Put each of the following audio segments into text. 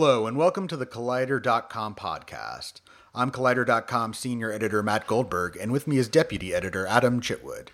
Hello, and welcome to the Collider.com podcast. I'm Collider.com senior editor Matt Goldberg, and with me is deputy editor Adam Chitwood.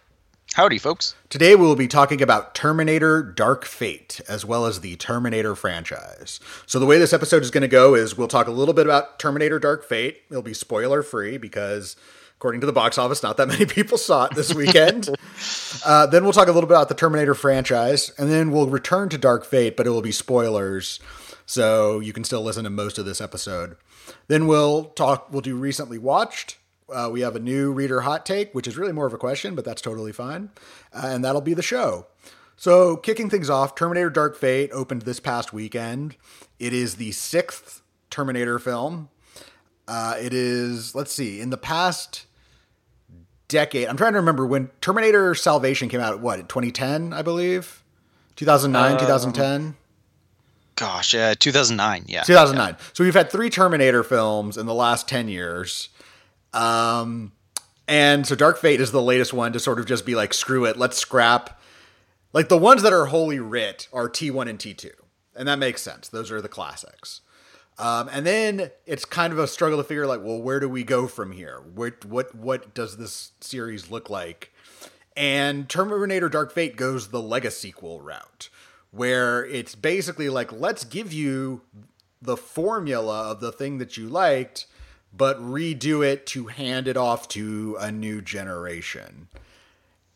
Howdy, folks. Today we will be talking about Terminator Dark Fate, as well as the Terminator franchise. So, the way this episode is going to go is we'll talk a little bit about Terminator Dark Fate. It'll be spoiler free because, according to the box office, not that many people saw it this weekend. uh, then we'll talk a little bit about the Terminator franchise, and then we'll return to Dark Fate, but it will be spoilers. So, you can still listen to most of this episode. Then we'll talk, we'll do recently watched, uh, we have a new reader hot take, which is really more of a question, but that's totally fine. Uh, and that'll be the show. So, kicking things off, Terminator Dark Fate opened this past weekend. It is the sixth Terminator film. Uh, it is, let's see, in the past decade, I'm trying to remember when Terminator Salvation came out, what, 2010, I believe? 2009, um, 2010? Gosh, uh, 2009, yeah. 2009. Yeah. So we've had three Terminator films in the last 10 years. Um, and so Dark Fate is the latest one to sort of just be like, screw it, let's scrap. Like the ones that are holy writ are T1 and T2. And that makes sense. Those are the classics. Um, and then it's kind of a struggle to figure like, well, where do we go from here? What what what does this series look like? And Terminator Dark Fate goes the legacy sequel route, where it's basically like, let's give you the formula of the thing that you liked, but redo it to hand it off to a new generation.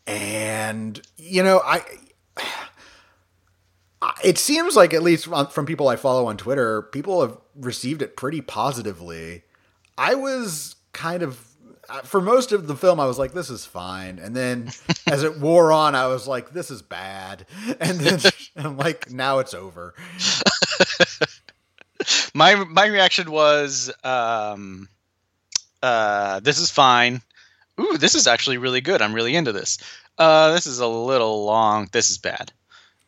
And you know, I it seems like at least from people I follow on Twitter, people have received it pretty positively. I was kind of for most of the film, I was like, "This is fine," and then as it wore on, I was like, "This is bad," and then I'm like, "Now it's over." my my reaction was um uh this is fine. Ooh this is actually really good. I'm really into this. Uh this is a little long. This is bad.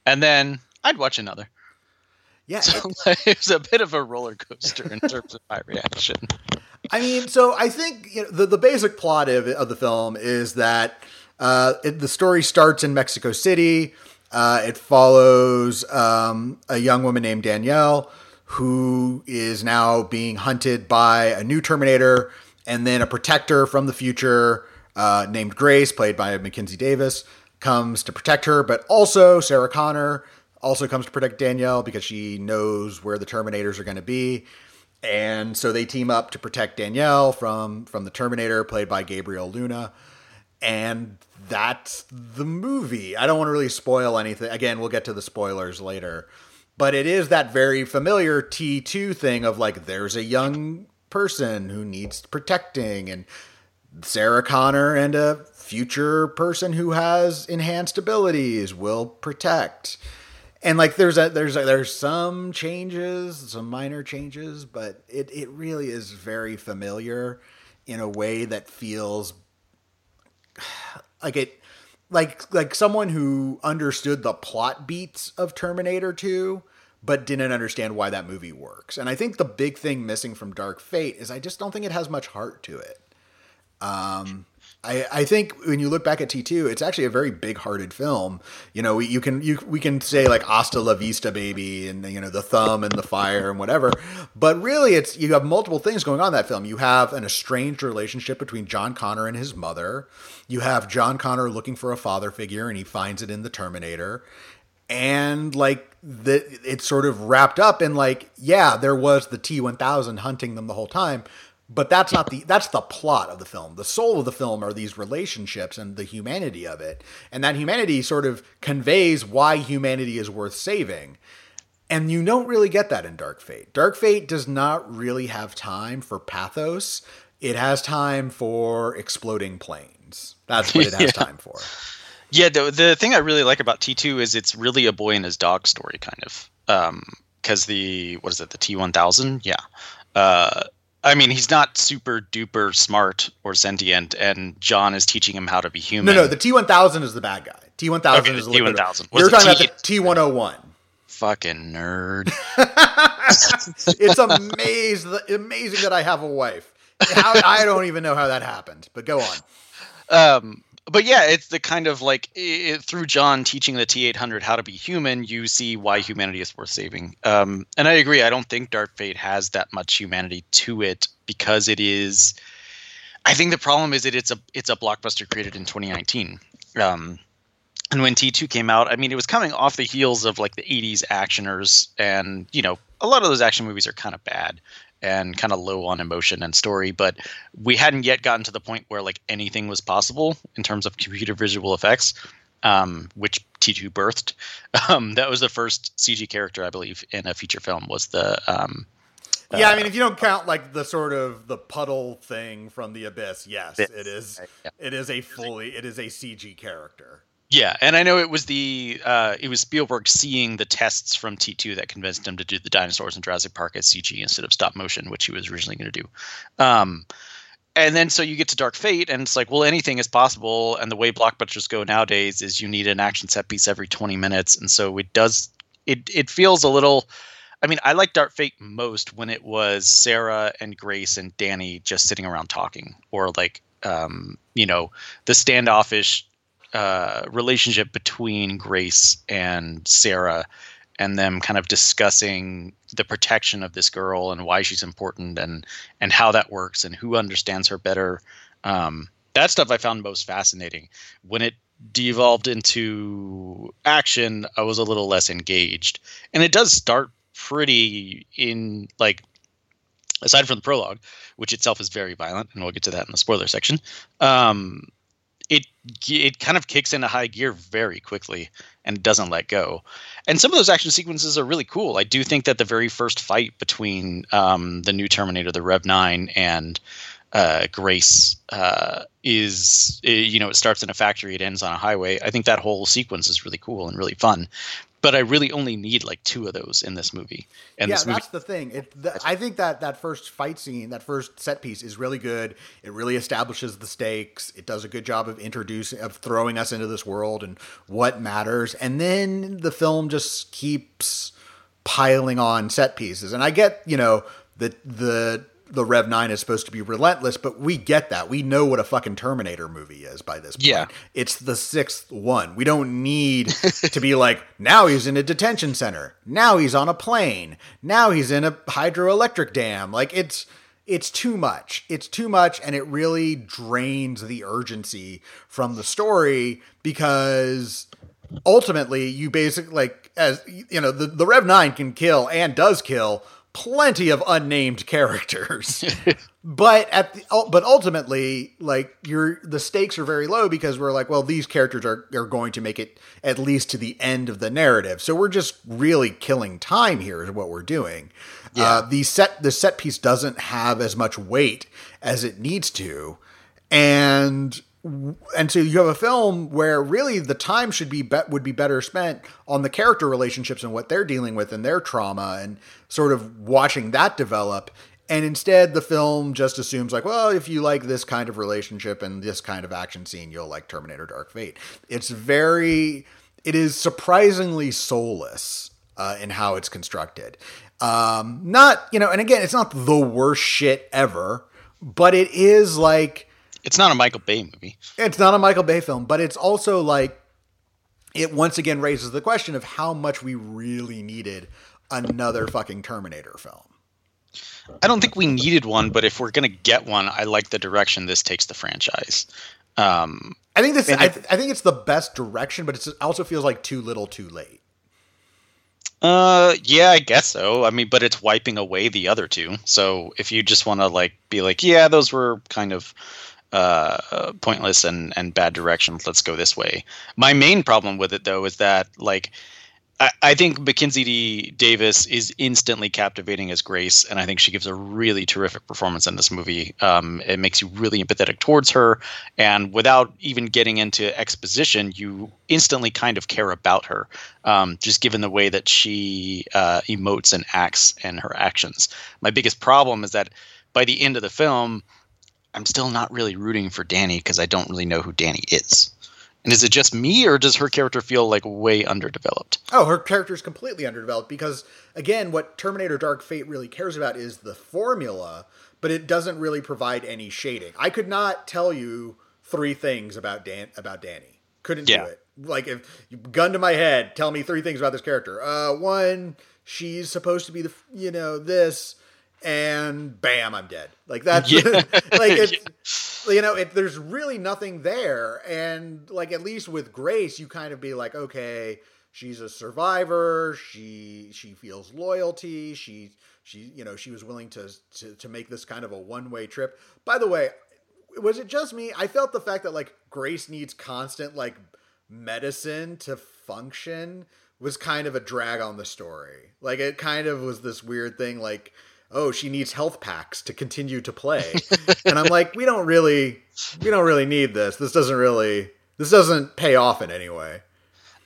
And then i'd watch another. Yeah so it was a bit of a roller coaster in terms of my reaction i mean so i think you know, the, the basic plot of, of the film is that uh, it, the story starts in mexico city uh, it follows um, a young woman named danielle who is now being hunted by a new Terminator and then a protector from the future uh, named Grace, played by Mackenzie Davis, comes to protect her. But also Sarah Connor also comes to protect Danielle because she knows where the Terminators are going to be. And so they team up to protect Danielle from from the Terminator, played by Gabriel Luna. And that's the movie. I don't want to really spoil anything. Again, we'll get to the spoilers later but it is that very familiar T2 thing of like there's a young person who needs protecting and Sarah Connor and a future person who has enhanced abilities will protect. And like there's a there's a, there's some changes, some minor changes, but it it really is very familiar in a way that feels like it like like someone who understood the plot beats of Terminator 2 but didn't understand why that movie works. And I think the big thing missing from Dark Fate is I just don't think it has much heart to it. Um, I, I think when you look back at T2, it's actually a very big-hearted film. You know, we, you can you we can say like "Hasta la vista, baby," and you know the thumb and the fire and whatever, but really, it's you have multiple things going on in that film. You have an estranged relationship between John Connor and his mother. You have John Connor looking for a father figure, and he finds it in the Terminator. And like that, it's sort of wrapped up in like, yeah, there was the T1000 hunting them the whole time, but that's not the that's the plot of the film. The soul of the film are these relationships and the humanity of it. And that humanity sort of conveys why humanity is worth saving. And you don't really get that in dark fate. Dark fate does not really have time for pathos. It has time for exploding planes. That's what it has yeah. time for. Yeah the, the thing i really like about t2 is it's really a boy and his dog story kind of. Um because the what is it the t1000 yeah. Uh I mean, he's not super duper smart or sentient, and John is teaching him how to be human. No, no, the T one thousand is the bad guy. T one thousand is the T one thousand. You're talking T- about the T one hundred one. Fucking nerd. it's amazing, amazing that I have a wife. How, I don't even know how that happened, but go on. Um, but yeah, it's the kind of like it, through John teaching the T eight hundred how to be human, you see why humanity is worth saving. Um, and I agree. I don't think Dark Fate has that much humanity to it because it is. I think the problem is that it's a it's a blockbuster created in 2019. Um, and when T2 came out, I mean, it was coming off the heels of like the 80s actioners, and you know, a lot of those action movies are kind of bad and kind of low on emotion and story, but we hadn't yet gotten to the point where like anything was possible in terms of computer visual effects, um, which T2 birthed. Um, that was the first CG character, I believe, in a feature film. Was the um, yeah, uh, I mean, if you don't count like the sort of the puddle thing from the abyss, yes, it is. Yeah. It is a fully. It is a CG character. Yeah, and I know it was the uh, it was Spielberg seeing the tests from T2 that convinced him to do the dinosaurs in Jurassic Park as CG instead of stop motion, which he was originally going to do. Um, and then so you get to Dark Fate, and it's like, well, anything is possible. And the way blockbusters go nowadays is you need an action set piece every 20 minutes, and so it does it it feels a little. I mean, I like Dark Fate most when it was Sarah and Grace and Dani just sitting around talking, or like um, you know the standoffish uh, relationship between Grace and Sarah and them kind of discussing the protection of this girl and why she's important and and how that works and who understands her better. Um, that stuff I found most fascinating. When it devolved into action, I was a little less engaged, and it does start pretty in like aside from the prologue, which itself is very violent, and we'll get to that in the spoiler section. Um, it kind of kicks into high gear very quickly and doesn't let go. And some of those action sequences are really cool. I do think that the very first fight between um, the new Terminator, the Rev Nine, and uh, Grace uh, is you know it starts in a factory, it ends on a highway. I think that whole sequence is really cool and really fun but I really only need like two of those in this movie. And yeah, this movie- that's the thing. It, the, I think that that first fight scene, that first set piece, is really good. It really establishes the stakes. It does a good job of introducing, of throwing us into this world and what matters. And then the film just keeps piling on set pieces. And I get, you know, the the the Rev 9 is supposed to be relentless, but we get that. We know what a fucking Terminator movie is by this point. Yeah. It's the sixth one. We don't need to be like, now he's in a detention center. Now he's on a plane. Now he's in a hydroelectric dam. Like it's it's too much. It's too much and it really drains the urgency from the story because ultimately you basically like as you know the, the Rev 9 can kill and does kill plenty of unnamed characters. but at the, but ultimately like your the stakes are very low because we're like well these characters are are going to make it at least to the end of the narrative. So we're just really killing time here is what we're doing. Yeah. Uh, the set the set piece doesn't have as much weight as it needs to and and so you have a film where really the time should be, be would be better spent on the character relationships and what they're dealing with and their trauma and sort of watching that develop. And instead the film just assumes like well if you like this kind of relationship and this kind of action scene you'll like terminator dark fate. It's very it is surprisingly soulless uh, in how it's constructed. Um not you know and again it's not the worst shit ever but it is like it's not a Michael Bay movie. It's not a Michael Bay film, but it's also like it once again raises the question of how much we really needed another fucking Terminator film. I don't think we needed one, but if we're gonna get one, I like the direction this takes the franchise. Um, I think this. I, it, I, think it's the best direction, but it also feels like too little, too late. Uh, yeah, I guess so. I mean, but it's wiping away the other two. So if you just want to like be like, yeah, those were kind of uh, pointless and and bad directions. Let's go this way. My main problem with it though is that like I, I think Mackenzie D. Davis is instantly captivating as Grace, and I think she gives a really terrific performance in this movie. Um, it makes you really empathetic towards her, and without even getting into exposition, you instantly kind of care about her, um, just given the way that she uh, emotes and acts and her actions. My biggest problem is that by the end of the film I'm still not really rooting for Dani because I don't really know who Dani is. And is it just me, or does her character feel like way underdeveloped? Oh, her character is completely underdeveloped because, again, what Terminator Dark Fate really cares about is the formula, but it doesn't really provide any shading. I could not tell you three things about Dan about Dani. Couldn't Yeah. do it. Like if you gun to my head, tell me three things about this character. Uh, one, she's supposed to be the you know this, and bam, I'm dead. Like that's Yeah. like it's you know it, there's really nothing there, and like at least with Grace, you kind of be like, okay, she's a survivor. She she feels loyalty. She she you know she was willing to to, to make this kind of a one way trip. By the way, was it just me? I felt the fact that like Grace needs constant like medicine to function was kind of a drag on the story. Like it kind of was this weird thing like oh, she needs health packs to continue to play. and I'm like, we don't really we don't really need this. This doesn't really this doesn't pay off in any way.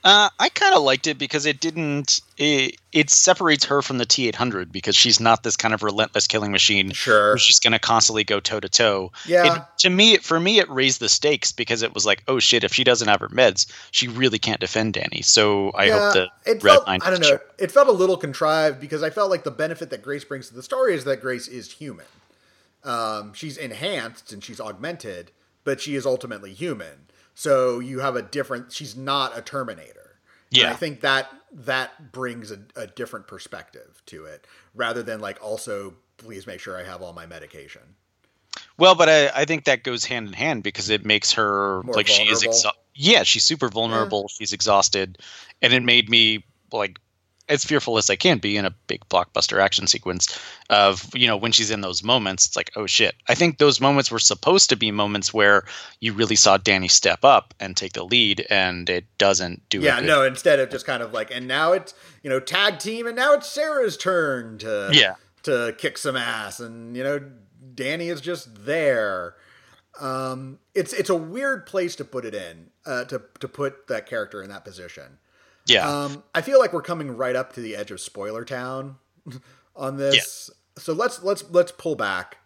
Uh, I kind of liked it because it didn't. It, it separates her from the T eight hundred because she's not this kind of relentless killing machine. Sure. who's just going to constantly go toe to toe. Yeah. It, to me, for me, it raised the stakes because it was like, oh shit, if she doesn't have her meds, she really can't defend Dani. So I hope the it felt. I don't know. It felt a little contrived because I felt like the benefit that Grace brings to the story is that Grace is human. Um, she's enhanced and she's augmented, but she is ultimately human. So you have a different. She's not a Terminator. And Yeah. I think that that brings a, a different perspective to it, rather than like also please make sure I have all my medication. Well, but I, I think that goes hand in hand because it makes her More like she is vulnerable. exhausted. Yeah, she's super vulnerable. She's exhausted, and it made me like as fearful as I can be in a big blockbuster action sequence of you know when she's in those moments. It's like oh shit. I think those moments were supposed to be moments where you really saw Dani step up and take the lead, and it doesn't do. Yeah, no. Instead of just kind of like, and now it's you know tag team, and now it's Sarah's turn to Yeah. to kick some ass, and you know Dani is just there. Um, it's it's a weird place to put it in, uh, to to put that character in that position. Yeah. Um, I feel like we're coming right up to the edge of spoiler town on this. So let's let's let's pull back,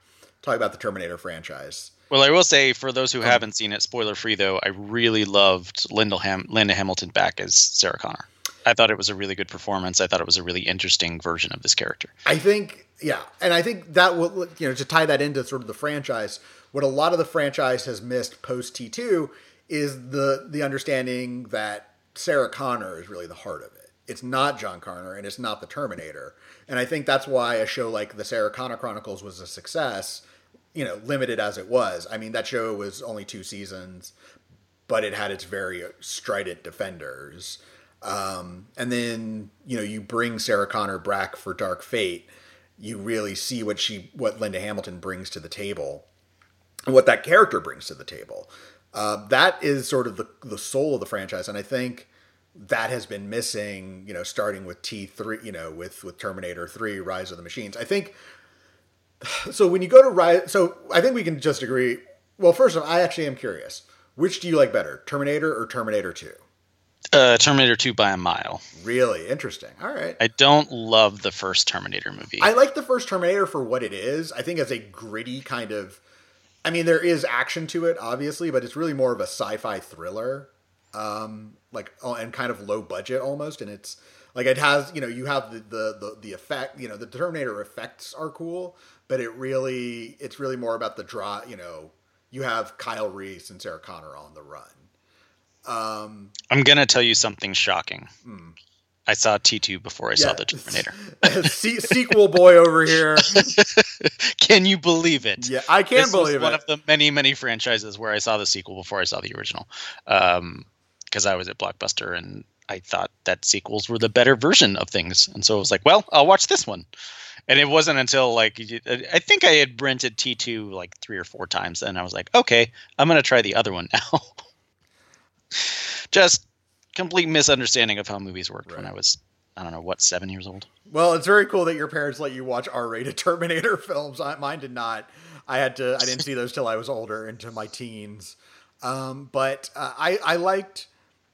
talk about the Terminator franchise. Well, I will say for those who haven't seen it, spoiler free though, I really loved Linda, Ham- Linda Hamilton back as Sarah Connor. I thought it was a really good performance. I thought it was a really interesting version of this character. I think, yeah, and I think that will, you know, to tie that into sort of the franchise, what a lot of the franchise has missed post T two is the the understanding that Sarah Connor is really the heart of it. It's not John Connor and it's not the Terminator, and I think that's why a show like the Sarah Connor Chronicles was a success. You know, limited as it was. I mean, that show was only two seasons, but it had its very strident defenders. Um, and then you know you bring Sarah Connor back for Dark Fate, you really see what she what Linda Hamilton brings to the table, and what that character brings to the table. Uh, that is sort of the the soul of the franchise, and I think that has been missing. You know, starting with T three, you know, with with Terminator three, Rise of the Machines. I think. So when you go to Rise, so I think we can just agree. Well, first of all, I actually am curious. Which do you like better, Terminator or Terminator Two? Uh, Terminator 2 by a mile. Really interesting. All right. I don't love the first Terminator movie. I like the first Terminator for what it is. I think as a gritty kind of I mean there is action to it obviously, but it's really more of a sci-fi thriller. Um like oh, and kind of low budget almost and it's like it has, you know, you have the the the, the effect, you know, the Terminator effects are cool, but it really it's really more about the draw, you know, you have Kyle Reese and Sarah Connor on the run. Um I'm to tell you something shocking. I saw T2 before I saw the Terminator. Se- sequel boy over here. Can you believe it? Yeah, I can This was it. one of the many, many franchises where I saw the sequel before I saw the original. Because I was at Blockbuster and I thought that sequels were the better version of things. And so I was like, well, I'll watch this one. And it wasn't until like, I think I had rented T2 like three or four times. And I was like, okay, I'm going to try the other one now. Just complete misunderstanding of how movies worked when I was, I don't know, what, seven years old? Well, it's very cool that your parents let you watch R-rated Terminator films. I, mine did not. I had to. I didn't see those till I was older, into my teens. Um, but uh, I, I liked.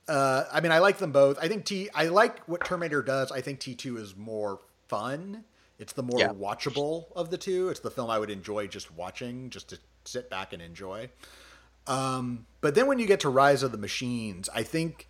Uh, I mean, I like them both. I think T. I like what Terminator does. I think T two is more fun. It's the more Yeah. watchable of the two. It's the film I would enjoy just watching, just to sit back and enjoy. Um, but then when you get to Rise of the Machines, I think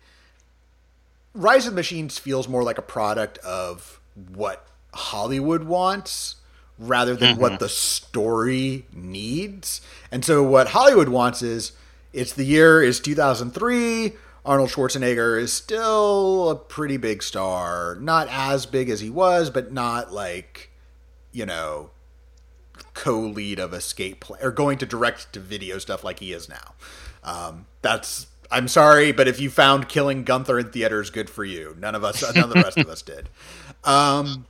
Rise of the Machines feels more like a product of what Hollywood wants rather than what the story needs. And so what Hollywood wants is it's the year is 2003. Arnold Schwarzenegger is still a pretty big star. Not as big as he was, but not like, you know, co-lead of a skate play or going to direct to video stuff like he is now. Um, that's I'm sorry, but if you found Killing Gunther in theaters, good for you. None of us, none of the rest of us did. Um,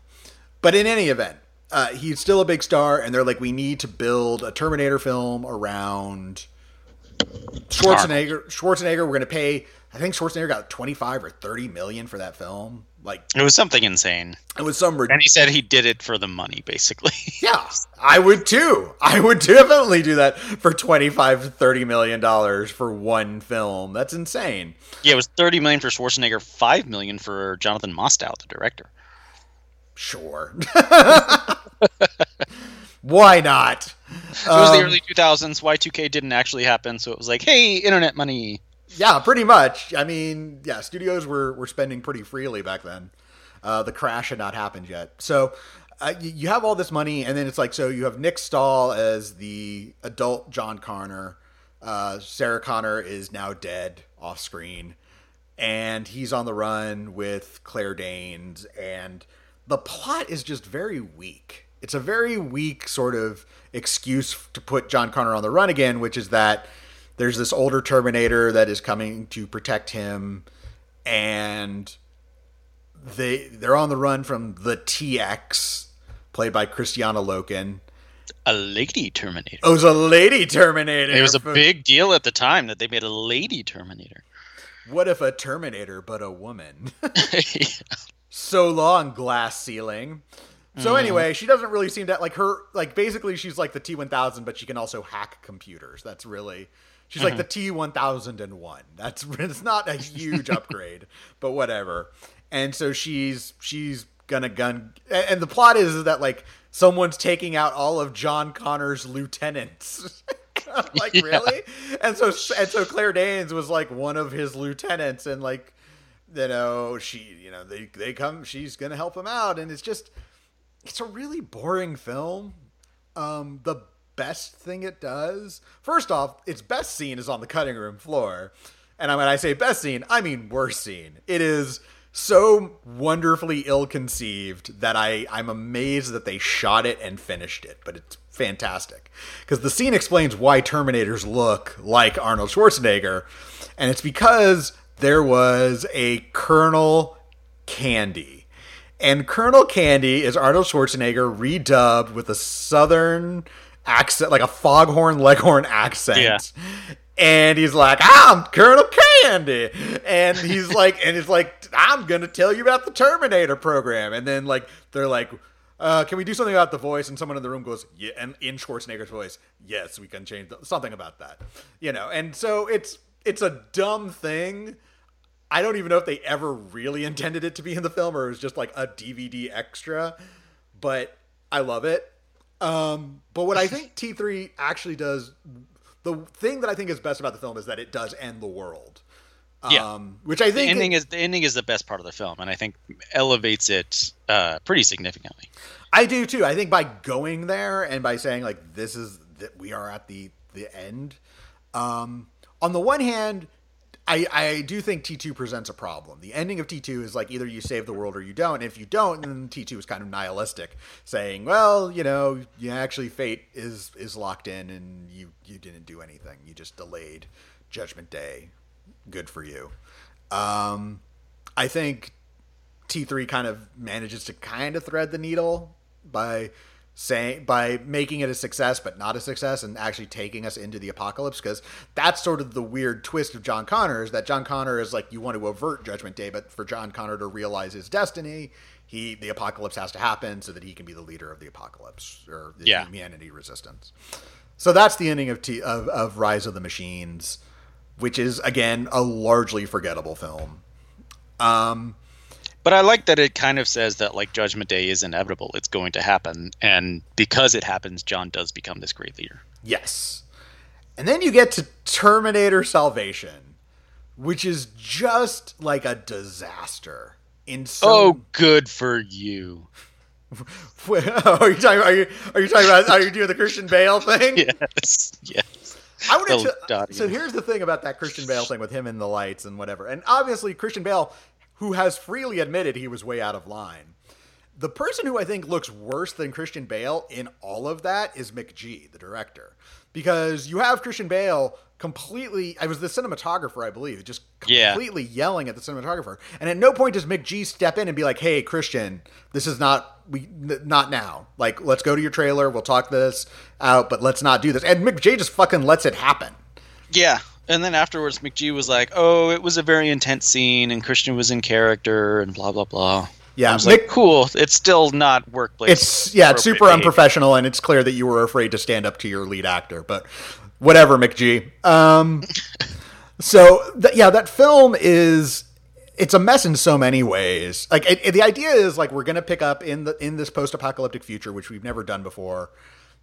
but in any event, uh, he's still a big star, and they're like, we need to build a Terminator film around Schwarzenegger. Schwarzenegger, we're going to pay. I think Schwarzenegger got 25 or 30 million for that film. Like it was something insane. It was some. And he said he did it for the money, basically. yeah, I would too. I would definitely do that for 25 to 30 million dollars for one film. That's insane. Yeah, it was 30 million for Schwarzenegger, 5 million for Jonathan Mostow, the director. Sure. Why not? It was um, the early 2000s. Y2K didn't actually happen, so it was like, hey, internet money. Yeah, pretty much. I mean, yeah, studios were, were spending pretty freely back then. Uh, the crash had not happened yet. So uh, you have all this money, and then it's like, so you have Nick Stahl as the adult John Connor. Uh, Sarah Connor is now dead off screen, and he's on the run with Claire Danes, and the plot is just very weak. It's a very weak sort of excuse to put John Connor on the run again, which is that there's this older Terminator that is coming to protect him, and they they're on the run from the TX, played by Kristanna Loken. A lady Terminator. Oh, it was a lady Terminator. It was a big deal at the time that they made a lady Terminator. What if a Terminator but a woman? yeah. So long, glass ceiling. So mm. anyway, she doesn't really seem to like her like basically she's like the T1000 but she can also hack computers. That's really She's mm-hmm. like the T1001. That's it's not a huge upgrade, but whatever. And so she's she's gonna gun and the plot is that like someone's taking out all of John Connor's lieutenants. like yeah. really? And so and so Claire Danes was like one of his lieutenants and like you know, she you know, they they come she's gonna help him out and it's just it's a really boring film. Um the best thing it does. First off, its best scene is on the cutting room floor. And when I say best scene, I mean worst scene. It is so wonderfully ill conceived that I, I'm amazed that they shot it and finished it, but it's fantastic. Because the scene explains why Terminators look like Arnold Schwarzenegger, and it's because there was a Colonel Candy. And Colonel Candy is Arnold Schwarzenegger redubbed with a southern accent, like a foghorn leghorn accent. Yeah. And he's like, I'm Colonel Candy. And he's like, and he's like, I'm going to tell you about the Terminator program. And then, like, they're like, uh, can we do something about the voice? And someone in the room goes, yeah, and in Schwarzenegger's voice, yes, we can change the, something about that, you know. And so it's it's a dumb thing. I don't even know if they ever really intended it to be in the film or it was just like a DVD extra, but I love it. Um, but what I think T3 actually does, the thing that I think is best about the film is that it does end the world. Yeah. Um, which I think the ending it, is the ending is the best part of the film, and I think elevates it uh, pretty significantly. I do too. I think by going there and by saying like this is that we are at the the end. Um, on the one hand, I, I do think T2 presents a problem. The ending of T2 is like either you save the world or you don't. And if you don't, then T2 is kind of nihilistic, saying, well, you know, actually fate is is locked in and you you didn't do anything. You just delayed Judgment Day. Good for you. Um, I think T3 kind of manages to kind of thread the needle by saying by making it a success but not a success and actually taking us into the apocalypse because that's sort of the weird twist of John Connor is that John Connor is like you want to avert Judgment Day but for John Connor to realize his destiny he the apocalypse has to happen so that he can be the leader of the apocalypse or the yeah. humanity resistance. So that's the ending of, T, of of Rise of the Machines, which is again a largely forgettable film. Um, but I like that it kind of says that like Judgment Day is inevitable; it's going to happen, and because it happens, John does become this great leader. Yes, and then you get to Terminator Salvation, which is just like a disaster. In some... oh, good for you. Oh, are you talking? Are you are you talking about? Are you doing the Christian Bale thing? Yes. Yes. I The to. So here's the thing about that Christian Bale thing with him in the lights and whatever. And obviously, Christian Bale, who has freely admitted he was way out of line. The person who I think looks worse than Christian Bale in all of that is McG, the director. Because you have Christian Bale completely, I was the cinematographer, I believe, just Yeah. completely yelling at the cinematographer. And at no point does McG step in and be like, hey, Christian, this is not, we, not now. Like, let's go to your trailer, we'll talk this out, but let's not do this. And McG just fucking lets it happen. Yeah. And then afterwards, McG was like, "Oh, it was a very intense scene, and Christian was in character, and blah blah blah." Yeah, I was like, "Cool. It's still not workplace." It's yeah, it's super behavior." unprofessional, and it's clear that you were afraid to stand up to your lead actor. But whatever, McG. Um, so th- yeah, that film is it's a mess in so many ways. Like it, it- the idea is like we're gonna pick up in the in this post-apocalyptic future, which we've never done before,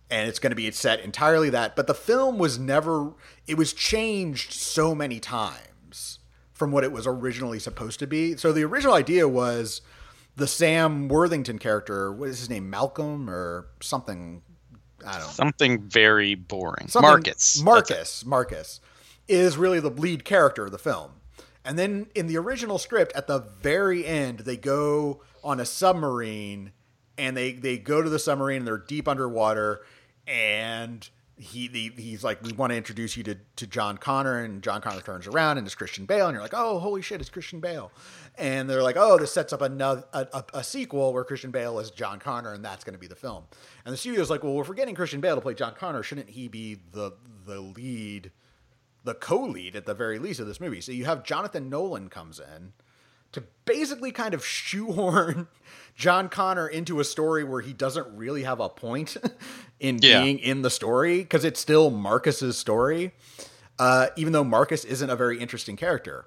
and it's gonna be set entirely that. But the film was never. It was changed so many times from what it was originally supposed to be. So the original idea was the Sam Worthington character. What is his name? Malcolm or something? I don't know. something very boring. Something- Marcus. Marcus. Marcus is really the lead character of the film. And then in the original script, at the very end, they go on a submarine and they, they go to the submarine and they're deep underwater and he, he's like, we want to introduce you to, to John Connor and John Connor turns around and it's Christian Bale and you're like, oh, holy shit, it's Christian Bale. And they're like, oh, this sets up another a, a, a sequel where Christian Bale is John Connor and that's going to be the film. And the studio's like, well, we're getting Christian Bale to play John Connor, shouldn't he be the the lead, the co-lead at the very least of this movie? So you have Jonathan Nolan comes in to basically kind of shoehorn John Connor into a story where he doesn't really have a point in Yeah. being in the story because it's still Marcus's story, uh, even though Marcus isn't a very interesting character.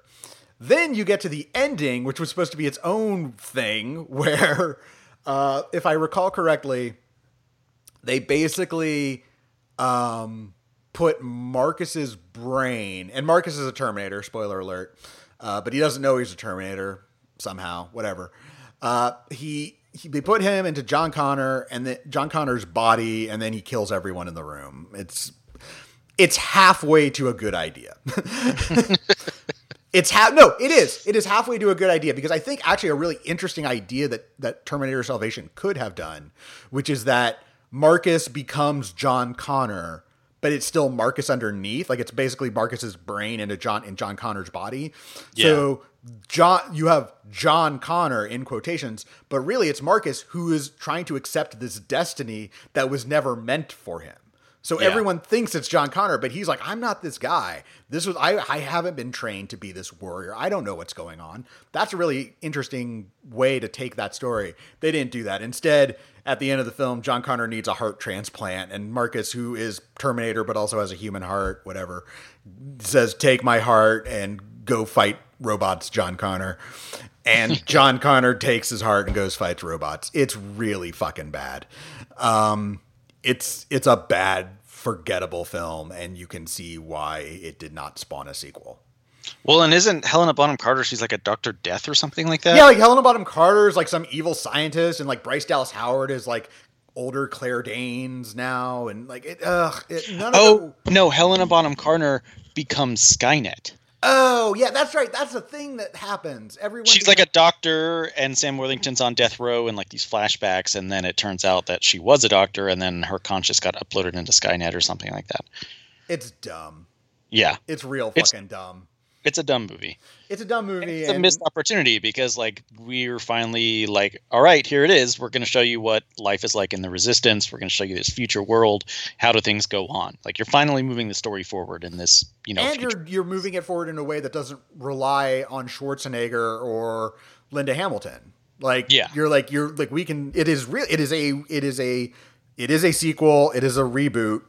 Then you get to the ending, which was supposed to be its own thing, where, uh, if I recall correctly, they basically um, put Marcus's brain, and Marcus is a Terminator, spoiler alert, uh, but he doesn't know he's a Terminator somehow, whatever. Uh, he, he they put him into John Connor and then John Connor's body, and then he kills everyone in the room. It's it's halfway to a good idea. it's half no, it is. It is halfway to a good idea because I think actually a really interesting idea that that Terminator Salvation could have done, which is that Marcus becomes John Connor, but it's still Marcus underneath. Like it's basically Marcus's brain into John in John Connor's body. So John you have John Connor in quotations, but really it's Marcus who is trying to accept this destiny that was never meant for him. So Yeah. everyone thinks it's John Connor, but he's like, I'm not this guy. This was I I haven't been trained to be this warrior. I don't know what's going on. That's a really interesting way to take that story. They didn't do that. Instead, at the end of the film, John Connor needs a heart transplant, and Marcus, who is Terminator but also has a human heart, whatever, says, Take my heart and go fight robots, John Connor. And John Connor takes his heart and goes fights robots. It's really fucking bad. Um, it's it's a bad, forgettable film, and you can see why it did not spawn a sequel. Well, and isn't Helena Bonham Carter? She's like a Doctor Death or something like that. Yeah, like Helena Bonham Carter is like some evil scientist, and like Bryce Dallas Howard is like older Claire Danes now, and like it. Ugh, it, none of Oh the- no, Helena Bonham Carter becomes Skynet. Oh yeah, that's right. That's the thing that happens. Everyone. She's like a doctor, and Sam Worthington's on death row, and like these flashbacks, and then it turns out that she was a doctor, and then her conscious got uploaded into Skynet or something like that. It's dumb. Yeah, It's real It's- fucking dumb. It's a dumb movie. It's a dumb movie. It's a missed opportunity because like we're finally like, all right, here it is. We're going to show you what life is like in the Resistance. We're going to show you this future world. How do things go on? Like you're finally moving the story forward in this, you know, and future. you're you're moving it forward in a way that doesn't rely on Schwarzenegger or Linda Hamilton. Like Yeah. you're like you're like we can. It is real. It is a. It is a. It is a sequel. It is a reboot.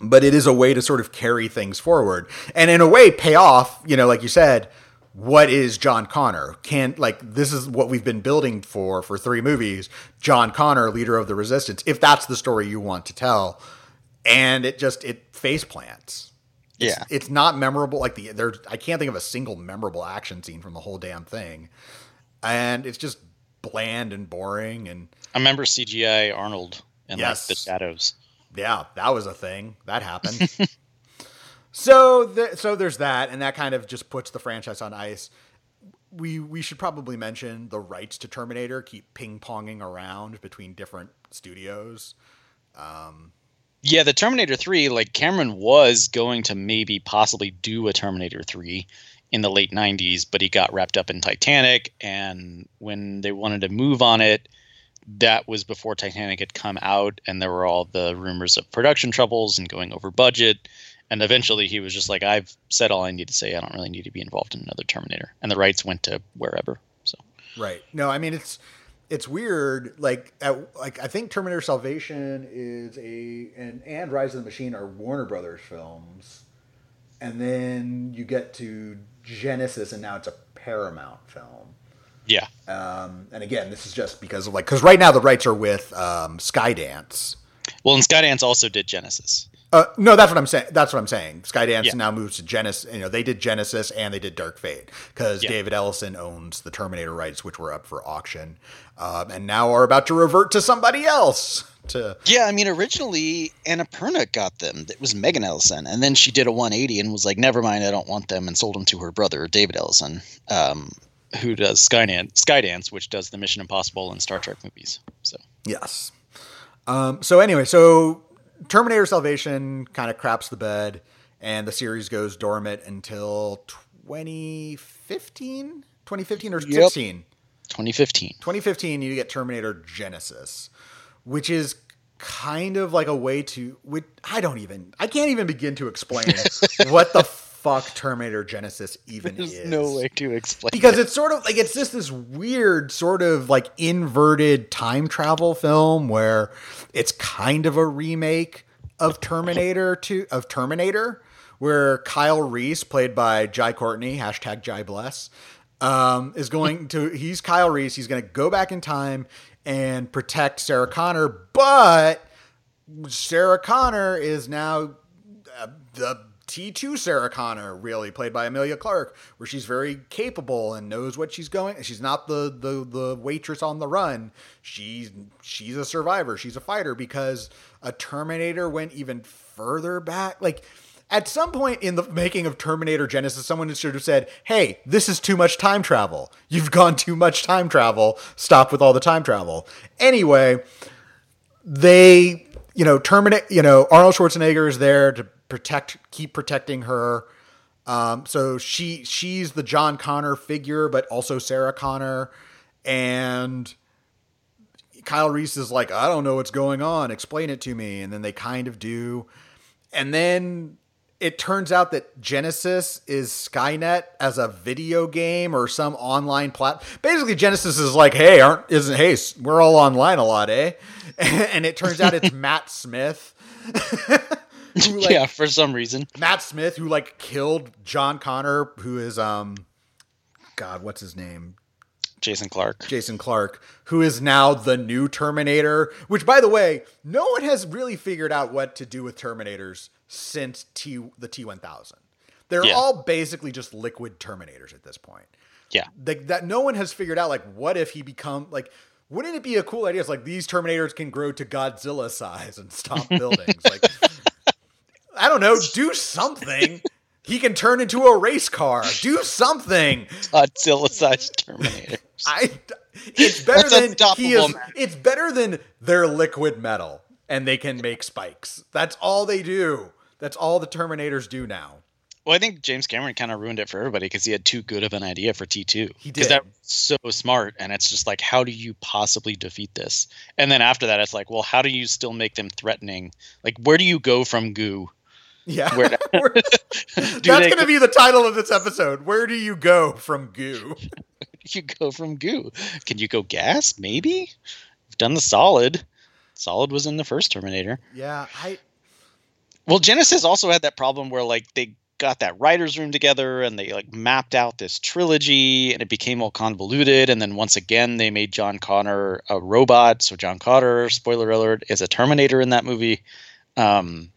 But it is a way to sort of carry things forward, and in a way, pay off. You know, like you said, what is John Connor? Can like this is what we've been building for for three movies. John Connor, leader of the resistance. If that's the story you want to tell, and it just it face plants yeah. it's not memorable. Like the there I can't think of a single memorable action scene from the whole damn thing, and it's just bland and boring. And I remember CGI Arnold and Yes. like the shadows. Yeah, that was a thing that happened. So, the, so there's that, and that kind of just puts the franchise on ice. We we should probably mention the rights to Terminator keep ping ponging around between different studios. Um, yeah, the Terminator 3, like Cameron was going to maybe possibly do a Terminator 3 in the late 90s, but he got wrapped up in Titanic. And when they wanted to move on it, that was before Titanic had come out, and there were all the rumors of production troubles and going over budget. And eventually he was just like, I've said all I need to say. I don't really need to be involved in another Terminator. And the rights went to wherever. So, right. No, I mean, it's it's weird. Like, at, like I think Terminator Salvation is a and and Rise of the Machine are Warner Brothers films, and then you get to Genisys, and now it's a Paramount film. Yeah. Um, and again, this is just because of like because right now the rights are with um, Skydance. Well, and Skydance also did Genisys. Uh, no, that's what I'm saying. That's what I'm saying. Skydance yeah. now moves to Genisys. You know, they did Genisys and they did Dark Fate because yeah. David Ellison owns the Terminator rights, which were up for auction, um, and now are about to revert to somebody else. To yeah, I mean, originally Annapurna got them. It was Megan Ellison, and then she did a 180 and was like, "Never mind, I don't want them," and sold them to her brother, David Ellison, um, who does Skydance, Skydance, which does the Mission Impossible and Star Trek movies. So yes. Um, so anyway, so Terminator Salvation kind of craps the bed, and the series goes dormant until 2015, 2015 or 16. 2015. 2015, you get Terminator Genisys, which is kind of like a way to. Which, I don't even. I can't even begin to explain what the fuck Terminator Genisys even There's is. no way to explain because it. it's sort of like it's just this weird sort of like inverted time travel film where it's kind of a remake of Terminator to of Terminator, where Kyle Reese, played by Jai Courtney, hashtag Jai Bless, um, is going to he's Kyle Reese. He's going to go back in time and protect Sarah Connor, but Sarah Connor is now uh, the T2 Sarah Connor, really played by Emilia Clarke, where she's very capable and knows what she's going. She's not the the the waitress on the run. She's she's a survivor. She's a fighter because a Terminator went even further back. Like at some point in the making of Terminator Genisys, someone should have said, "Hey, this is too much time travel. You've gone too much time travel. Stop with all the time travel." Anyway, they you know terminate. You know Arnold Schwarzenegger is there to protect, keep protecting her. Um, so she she's the John Connor figure, but also Sarah Connor, and Kyle Reese is like, I don't know what's going on. Explain it to me, and then they kind of do, and then it turns out that Genisys is Skynet as a video game or some online plat. Basically, Genisys is like, hey, aren't isn't hey, we're all online a lot, eh? and it turns out it's Matt Smith. who, like, yeah, for some reason. Matt Smith, who like killed John Connor, who is um, God, what's his name? Jason Clarke. Jason Clarke, who is now the new Terminator. Which, by the way, no one has really figured out what to do with Terminators since T the T one thousand. They're yeah. all basically just liquid Terminators at this point. Yeah, that no one has figured out. Like, what if he become like? Wouldn't it be a cool idea? It's like these Terminators can grow to Godzilla size and stomp buildings. like, I don't know, do something. he can turn into a race car. Do something. Godzilla-sized Terminator. I. It's better than he is. Man. It's better than their liquid metal, and they can make spikes. That's all they do. That's all the Terminators do now. Well, I think James Cameron kind of ruined it for everybody because he had too good of an idea for T two. He did. Because that so smart, and it's just like, how do you possibly defeat this? And then after that, it's like, well, how do you still make them threatening? Like, where do you go from goo yeah. That's going to be the title of this episode. Where do you go from goo? you go from goo. Can you go gas? Maybe. We've done the solid. Solid was in the first Terminator. Yeah, I. Well, Genisys also had that problem where like they got that writers room together and they like mapped out this trilogy and it became all convoluted and then once again they made John Connor a robot so John Connor spoiler alert is a terminator in that movie um,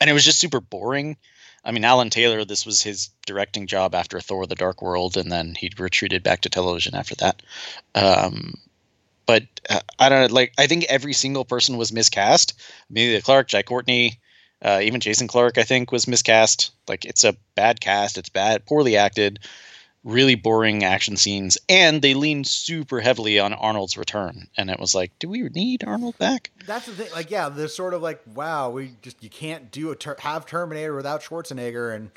and it was just super boring. I mean, Alan Taylor, this was his directing job after Thor: The Dark World, and then he retreated back to television after that. Um, but uh, I don't know, like I think every single person was miscast. Emilia Clarke, Jai Courtney, Uh, even Jason Clarke, I think, was miscast. Like it's a bad cast. It's bad, poorly acted, really boring action scenes, and they leaned super heavily on Arnold's return. And it was like, do we need Arnold back? That's the thing. Like, yeah, they're sort of like, wow, we just you can't do a ter- have Terminator without Schwarzenegger, and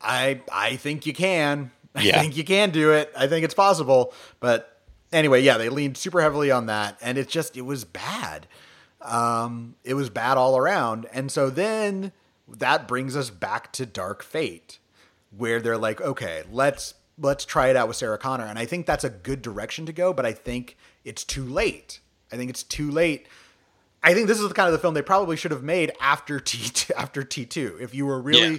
I I think you can. Yeah. I think you can do it. I think it's possible. But anyway, yeah, they leaned super heavily on that, and it just it was bad. Um, it was bad all around, and so then that brings us back to Dark Fate, where they're like, okay, let's let's try it out with Sarah Connor, and I think that's a good direction to go. But I think it's too late. I think it's too late. I think this is the kind of the film they probably should have made after T after T two. If you were really Yeah.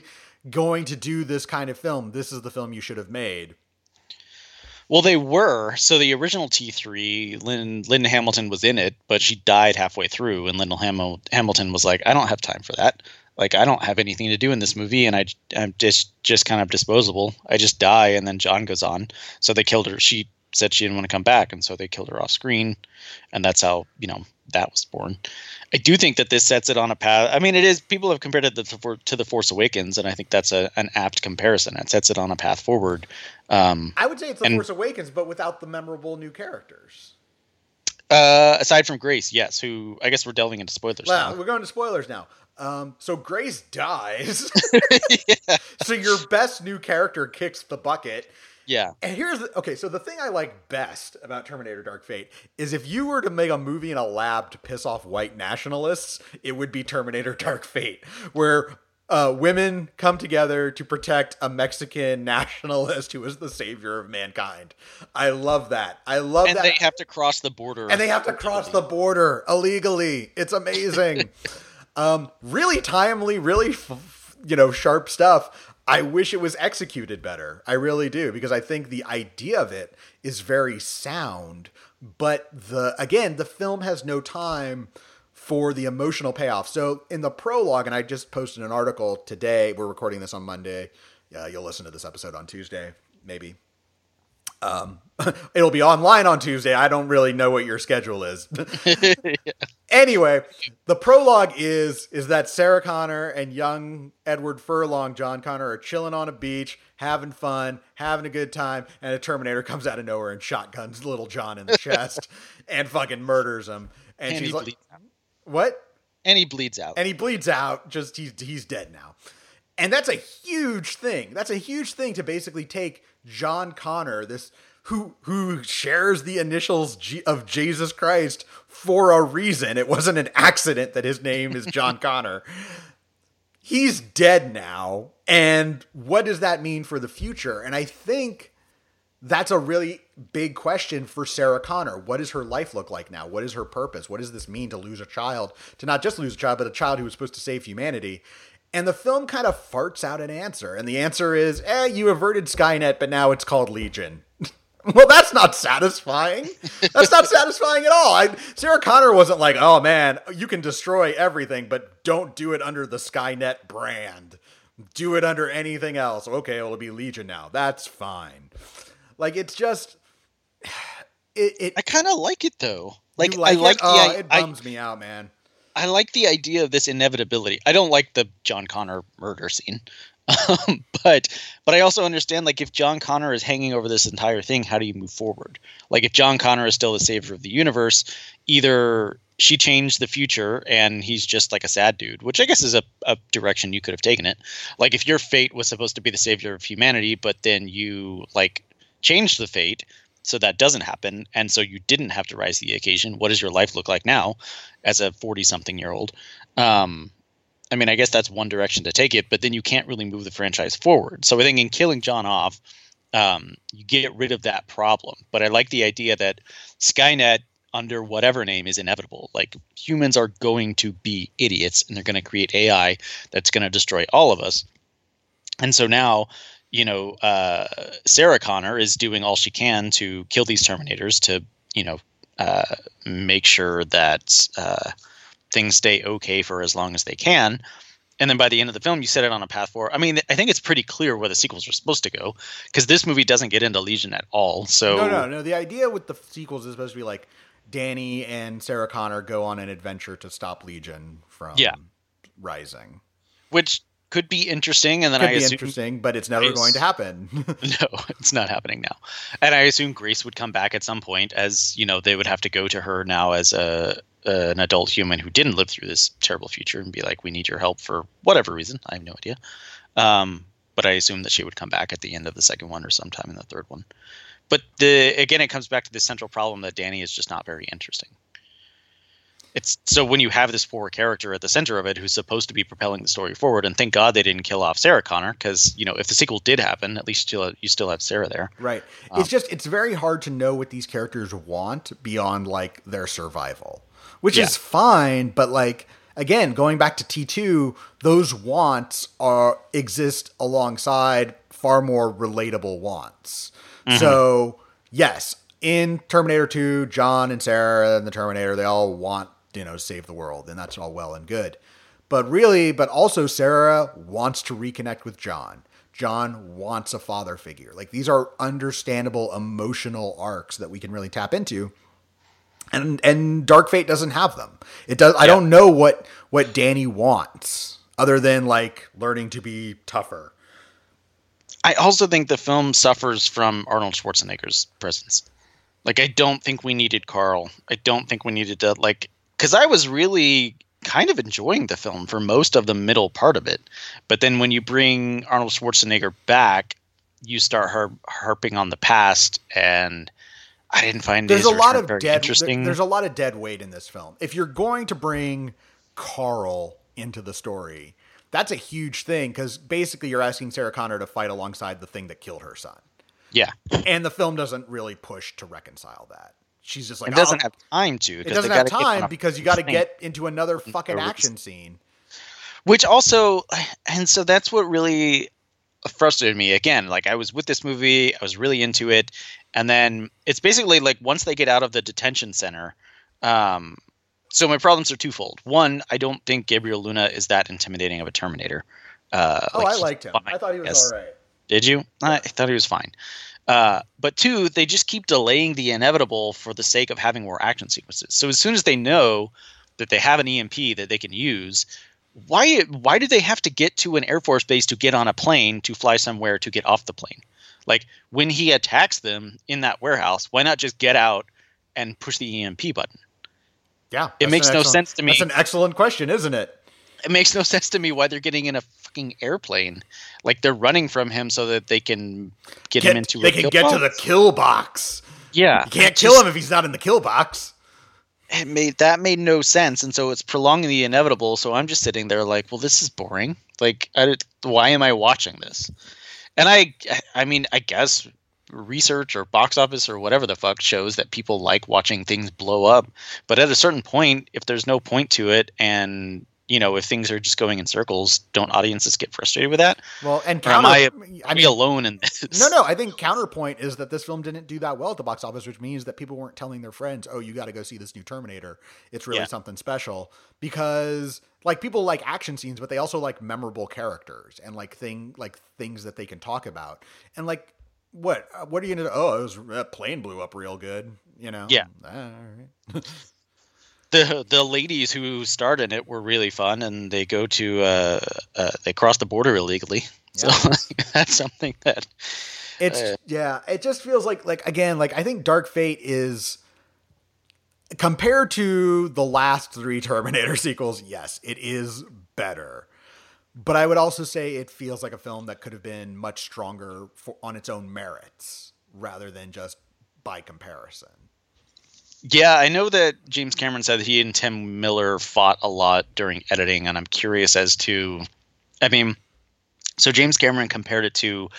going to do this kind of film, this is the film you should have made. Well, they were. So the original T3, Lynn, Linda Hamilton was in it, but she died halfway through, and Ham- Hamilton was like, "I don't have time for that. Like, I don't have anything to do in this movie, and I, I'm just just kind of disposable. I just die, and then John goes on. So they killed her. She said she didn't want to come back, and so they killed her off screen, and that's how you know that was born. I do think that this sets it on a path. I mean, it is. People have compared it to, the- to the Force Awakens, and I think that's a, an apt comparison. It sets it on a path forward. Um, I would say it's The And- Force Awakens, but without the memorable new characters. Uh, aside from Grace, yes. Who I guess we're delving into spoilers Well, now. we're going to spoilers now. Um, so Grace dies. yeah. So your best new character kicks the bucket. Yeah, And here's the, okay. So the thing I like best about Terminator: Dark Fate is if you were to make a movie in a lab to piss off white nationalists, it would be Terminator: Dark Fate, where uh, women come together to protect a Mexican nationalist who is the savior of mankind. I love that. I love and that. they have to cross the border, and they have to cross the border illegally. It's amazing. Um, really timely, really f- you know sharp stuff. I wish it was executed better. I really do because I think the idea of it is very sound, but the again the film has no time for the emotional payoff. So in the prologue, and I just posted an article today. We're recording this on Monday. Yeah, you'll listen to this episode on Tuesday, maybe. Um, it'll be online on Tuesday. I don't really know what your schedule is. Anyway, the prologue is is that Sarah Connor and young Edward Furlong, John Connor, are chilling on a beach, having fun, having a good time, and a Terminator comes out of nowhere and shotguns little John in the chest and fucking murders him. And, and she's he like, bleeds out. "What?" And he bleeds out. and he bleeds out. Just he's he's dead now, and that's a huge thing. That's a huge thing to basically take John Connor, this who who shares the initials G, of Jesus Christ for a reason. It wasn't an accident that his name is John Connor. He's dead now, and what does that mean for the future? And I think that's a really big question for Sarah Connor. What does her life look like now? What is her purpose? What does this mean to lose a child? To not just lose a child, but a child who was supposed to save humanity. And the film kind of farts out an answer. And the answer is, eh, you averted Skynet, but now it's called Legion. well, that's not satisfying. That's not satisfying at all. I, Sarah Connor wasn't like, oh man, you can destroy everything, but don't do it under the Skynet brand. Do it under anything else. Okay, well, it'll be Legion now. That's fine. Like it's just it. it I kind of like it though. Like, you I it? like the oh, I, it I, bums me out, man. I like the idea of this inevitability. I don't like the John Connor murder scene. Um, but but I also understand like if John Connor is hanging over this entire thing, how do you move forward? Like if John Connor is still the savior of the universe, either she changed the future and he's just like a sad dude, which I guess is a, a direction you could have taken it. Like if your fate was supposed to be the savior of humanity, but then you like changed the fate so that doesn't happen and so you didn't have to rise to the occasion. What does your life look like now as a 40 something year old um, i mean i guess that's one direction to take it but then you can't really move the franchise forward. So i think in killing john off um, you get rid of that problem. But i like the idea that skynet under whatever name is inevitable. Like humans are going to be idiots and they're going to create ai that's going to destroy all of us. And so now you know, uh, Sarah Connor is doing all she can to kill these Terminators to, you know, uh, make sure that uh, things stay okay for as long as they can. And then by the end of the film, you set it on a path for. I mean, I think it's pretty clear where the sequels are supposed to go because this movie doesn't get into Legion at all. So No, no, no. The idea with the sequels is supposed to be like Dani and Sarah Connor go on an adventure to stop Legion from Yeah. rising. which could be interesting. And then Could I be assume interesting, but it's never going to happen. no, it's not happening now. And I assume Grace would come back at some point, as you know, they would have to go to her now as a an adult human who didn't live through this terrible future and be like, "We need your help for whatever reason." I have no idea. Um, but I assume that she would come back at the end of the second one or sometime in the third one. But the again, it comes back to the central problem that Dani is just not very interesting. It's so when you have this poor character at the center of it who's supposed to be propelling the story forward, and thank God they didn't kill off Sarah Connor because you know if the sequel did happen, at least you'll, you still have Sarah there. Right. Um, it's just it's very hard to know what these characters want beyond like their survival, which Yeah. is fine, but like again, going back to T2, those wants are exist alongside far more relatable wants. Mm-hmm. So, yes, in Terminator 2, John and Sarah and the Terminator, they all want, you know, save the world, and that's all well and good. But really, but also Sarah wants to reconnect with John. John wants a father figure. Like these are understandable emotional arcs that we can really tap into. And and Dark Fate doesn't have them. It does I don't know what what Dani wants other than like learning to be tougher. I also think the film suffers from Arnold Schwarzenegger's presence. Like, I don't think we needed Carl. I don't think we needed to like because I was really kind of enjoying the film for most of the middle part of it, but then when you bring Arnold Schwarzenegger back, you start har- harping on the past, and I didn't find There's a lot of dead interesting. there's a lot of dead weight in this film. If you're going to bring Carl into the story, that's a huge thing because basically you're asking Sarah Connor to fight alongside the thing that killed her son. yeah, And the film doesn't really push to reconcile that. She's just like, it doesn't "Oh, have time to. It doesn't have gotta get on time because you got to get into another fucking action scene. which also and so that's what really frustrated me again like i was with this movie i was really into it and then it's basically like once they get out of the detention center um so my problems are twofold one i don't think gabriel luna is that intimidating of a terminator uh Oh, like, I liked him. fine, I thought he was yes. all right. did you i thought he was fine uh, but two, they just keep delaying the inevitable for the sake of having more action sequences. So as soon as they know that they have an EMP that they can use, why why do they have to get to an air force base to get on a plane to fly somewhere to get off the plane? Like when he attacks them in that warehouse, why not just get out and push the EMP button? Yeah, It makes no sense to me. That's an excellent question, isn't it? It makes no sense to me why they're getting in a fucking airplane. Like they're running from him so that they can get, him into they a can kill get to the kill box. yeah. You can't kill just- him if he's not in the kill box. it made that made no sense and so it's prolonging the inevitable so i'm just sitting there like well this is boring like I, did- why am i watching this and i i mean i guess research or box office or whatever the fuck shows that people like watching things blow up but at a certain point if there's no point to it and you know if things are just going in circles don't audiences get frustrated with that Well, and or am i, am I mean, alone in this no, no. I think counterpoint is that this film didn't do that well at the box office, which means that people weren't telling their friends, "Oh, you got to go see this new Terminator. It's really Yeah. something special." Because like people like action scenes, but they also like memorable characters and like thing like things that they can talk about. And like what uh, what are you gonna? Oh, it was that plane blew up real good. You know? Yeah. Ah, all right. the the ladies who starred in it were really fun, and they go to uh, uh they cross the border illegally. So that's something that It's Uh, yeah, it just feels like like again, like I think Dark Fate is compared to the last three Terminator sequels, yes, it is better. But I would also say it feels like a film that could have been much stronger for, on its own merits rather than just by comparison. Yeah, I know that James Cameron said that he and Tim Miller fought a lot during editing, and I'm curious as to, I mean, so James Cameron compared it to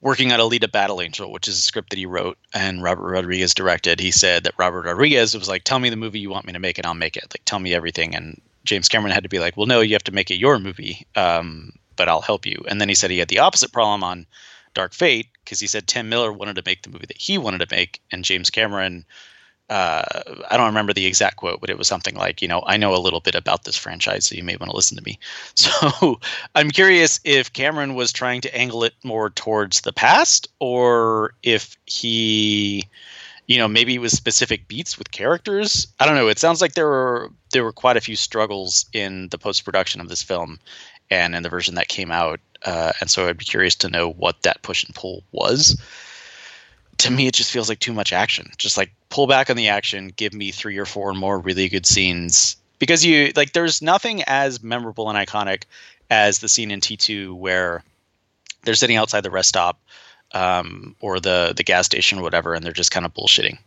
working on Alita Battle Angel, which is a script that he wrote and Robert Rodriguez directed. He said that Robert Rodriguez was like, "Tell me the movie you want me to make, and I'll make it. Like, tell me everything." And James Cameron had to be like, "Well, no, you have to make it your movie, um, but I'll help you." And then he said he had the opposite problem on Dark Fate because he said Tim Miller wanted to make the movie that he wanted to make, and James Cameron. Uh, I don't remember the exact quote, but it was something like, you know, I know a little bit about this franchise, so you may want to listen to me. So I'm curious if Cameron was trying to angle it more towards the past, or if he, you know, maybe it was specific beats with characters. I don't know. It sounds like there were there were quite a few struggles in the post production of this film, and in the version that came out. Uh, and so I'd be curious to know what that push and pull was. To me, it just feels like too much action. Just like pull back on the action, give me three or four more really good scenes. Because you like, there's nothing as memorable and iconic as the scene in T2 where they're sitting outside the rest stop um, or the the gas station or whatever, and they're just kind of bullshitting.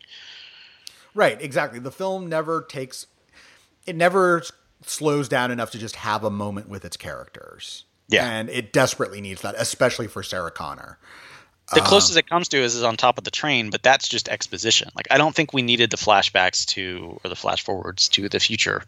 Right, exactly. The film never takes it never slows down enough to just have a moment with its characters. Yeah. And it desperately needs that, especially for Sarah Connor. The uh, closest it comes to is, is on top of the train, but that's just exposition. Like I don't think we needed the flashbacks to or the flash forwards to the future.